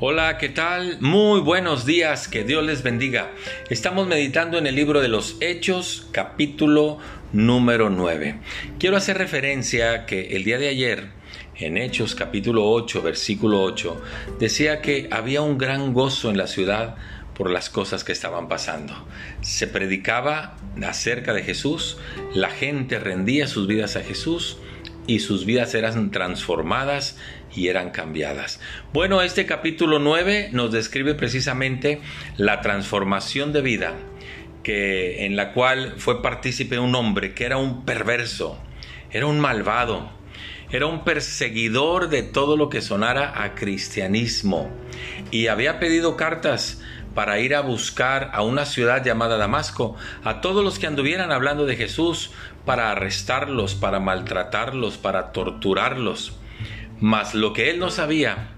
Hola, ¿qué tal? Muy buenos días, que Dios les bendiga. Estamos meditando en el libro de los Hechos, capítulo número 9. Quiero hacer referencia que el día de ayer, en Hechos capítulo 8, versículo 8, decía que había un gran gozo en la ciudad por las cosas que estaban pasando. Se predicaba acerca de Jesús, la gente rendía sus vidas a Jesús y sus vidas eran transformadas y eran cambiadas. Bueno, este capítulo 9 nos describe precisamente la transformación de vida que en la cual fue partícipe un hombre que era un perverso, era un malvado, era un perseguidor de todo lo que sonara a cristianismo y había pedido cartas para ir a buscar a una ciudad llamada Damasco a todos los que anduvieran hablando de Jesús para arrestarlos, para maltratarlos, para torturarlos. Mas lo que él no sabía,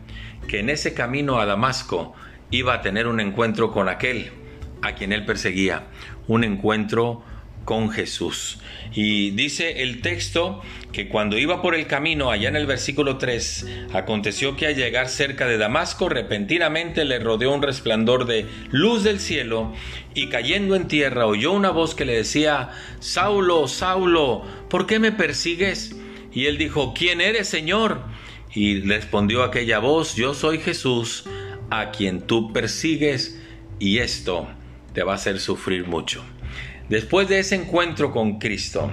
que en ese camino a Damasco iba a tener un encuentro con aquel a quien él perseguía, un encuentro con Jesús. Y dice el texto que cuando iba por el camino, allá en el versículo 3, aconteció que al llegar cerca de Damasco, repentinamente le rodeó un resplandor de luz del cielo, y cayendo en tierra oyó una voz que le decía, Saulo, Saulo, ¿por qué me persigues? Y él dijo, ¿quién eres, Señor? Y respondió aquella voz, yo soy Jesús, a quien tú persigues, y esto te va a hacer sufrir mucho. Después de ese encuentro con Cristo,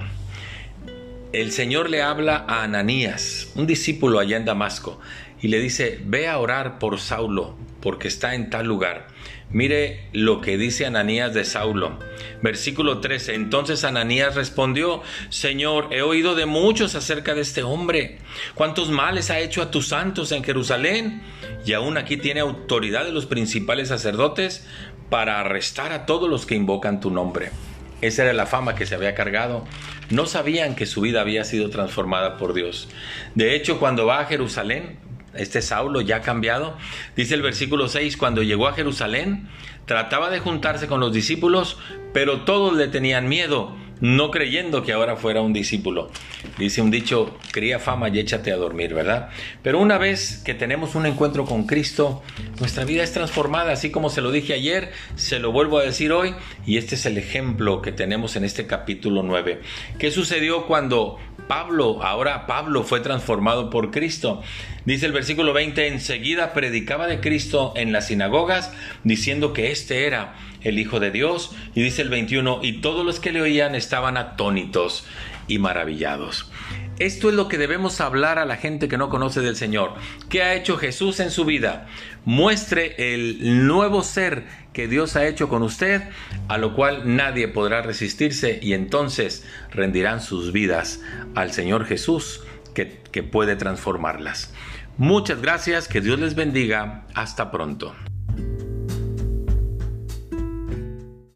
el Señor le habla a Ananías, un discípulo allá en Damasco, y le dice, ve a orar por Saulo, porque está en tal lugar. Mire lo que dice Ananías de Saulo. Versículo 13. Entonces Ananías respondió, Señor, he oído de muchos acerca de este hombre. ¿Cuántos males ha hecho a tus santos en Jerusalén? Y aún aquí tiene autoridad de los principales sacerdotes para arrestar a todos los que invocan tu nombre. Esa era la fama que se había cargado. No sabían que su vida había sido transformada por Dios. De hecho, cuando va a Jerusalén, este Saulo ya cambiado, dice el versículo 6, cuando llegó a Jerusalén, trataba de juntarse con los discípulos, pero todos le tenían miedo no creyendo que ahora fuera un discípulo. Dice un dicho, cría fama y échate a dormir, ¿verdad? Pero una vez que tenemos un encuentro con Cristo, nuestra vida es transformada, así como se lo dije ayer, se lo vuelvo a decir hoy, y este es el ejemplo que tenemos en este capítulo 9. ¿Qué sucedió cuando Pablo, ahora Pablo fue transformado por Cristo? Dice el versículo 20, enseguida predicaba de Cristo en las sinagogas, diciendo que este era el Hijo de Dios. Y dice el 21, y todos los que le oían estaban atónitos y maravillados. Esto es lo que debemos hablar a la gente que no conoce del Señor. ¿Qué ha hecho Jesús en su vida? Muestre el nuevo ser que Dios ha hecho con usted, a lo cual nadie podrá resistirse y entonces rendirán sus vidas al Señor Jesús que, que puede transformarlas. Muchas gracias, que Dios les bendiga. Hasta pronto.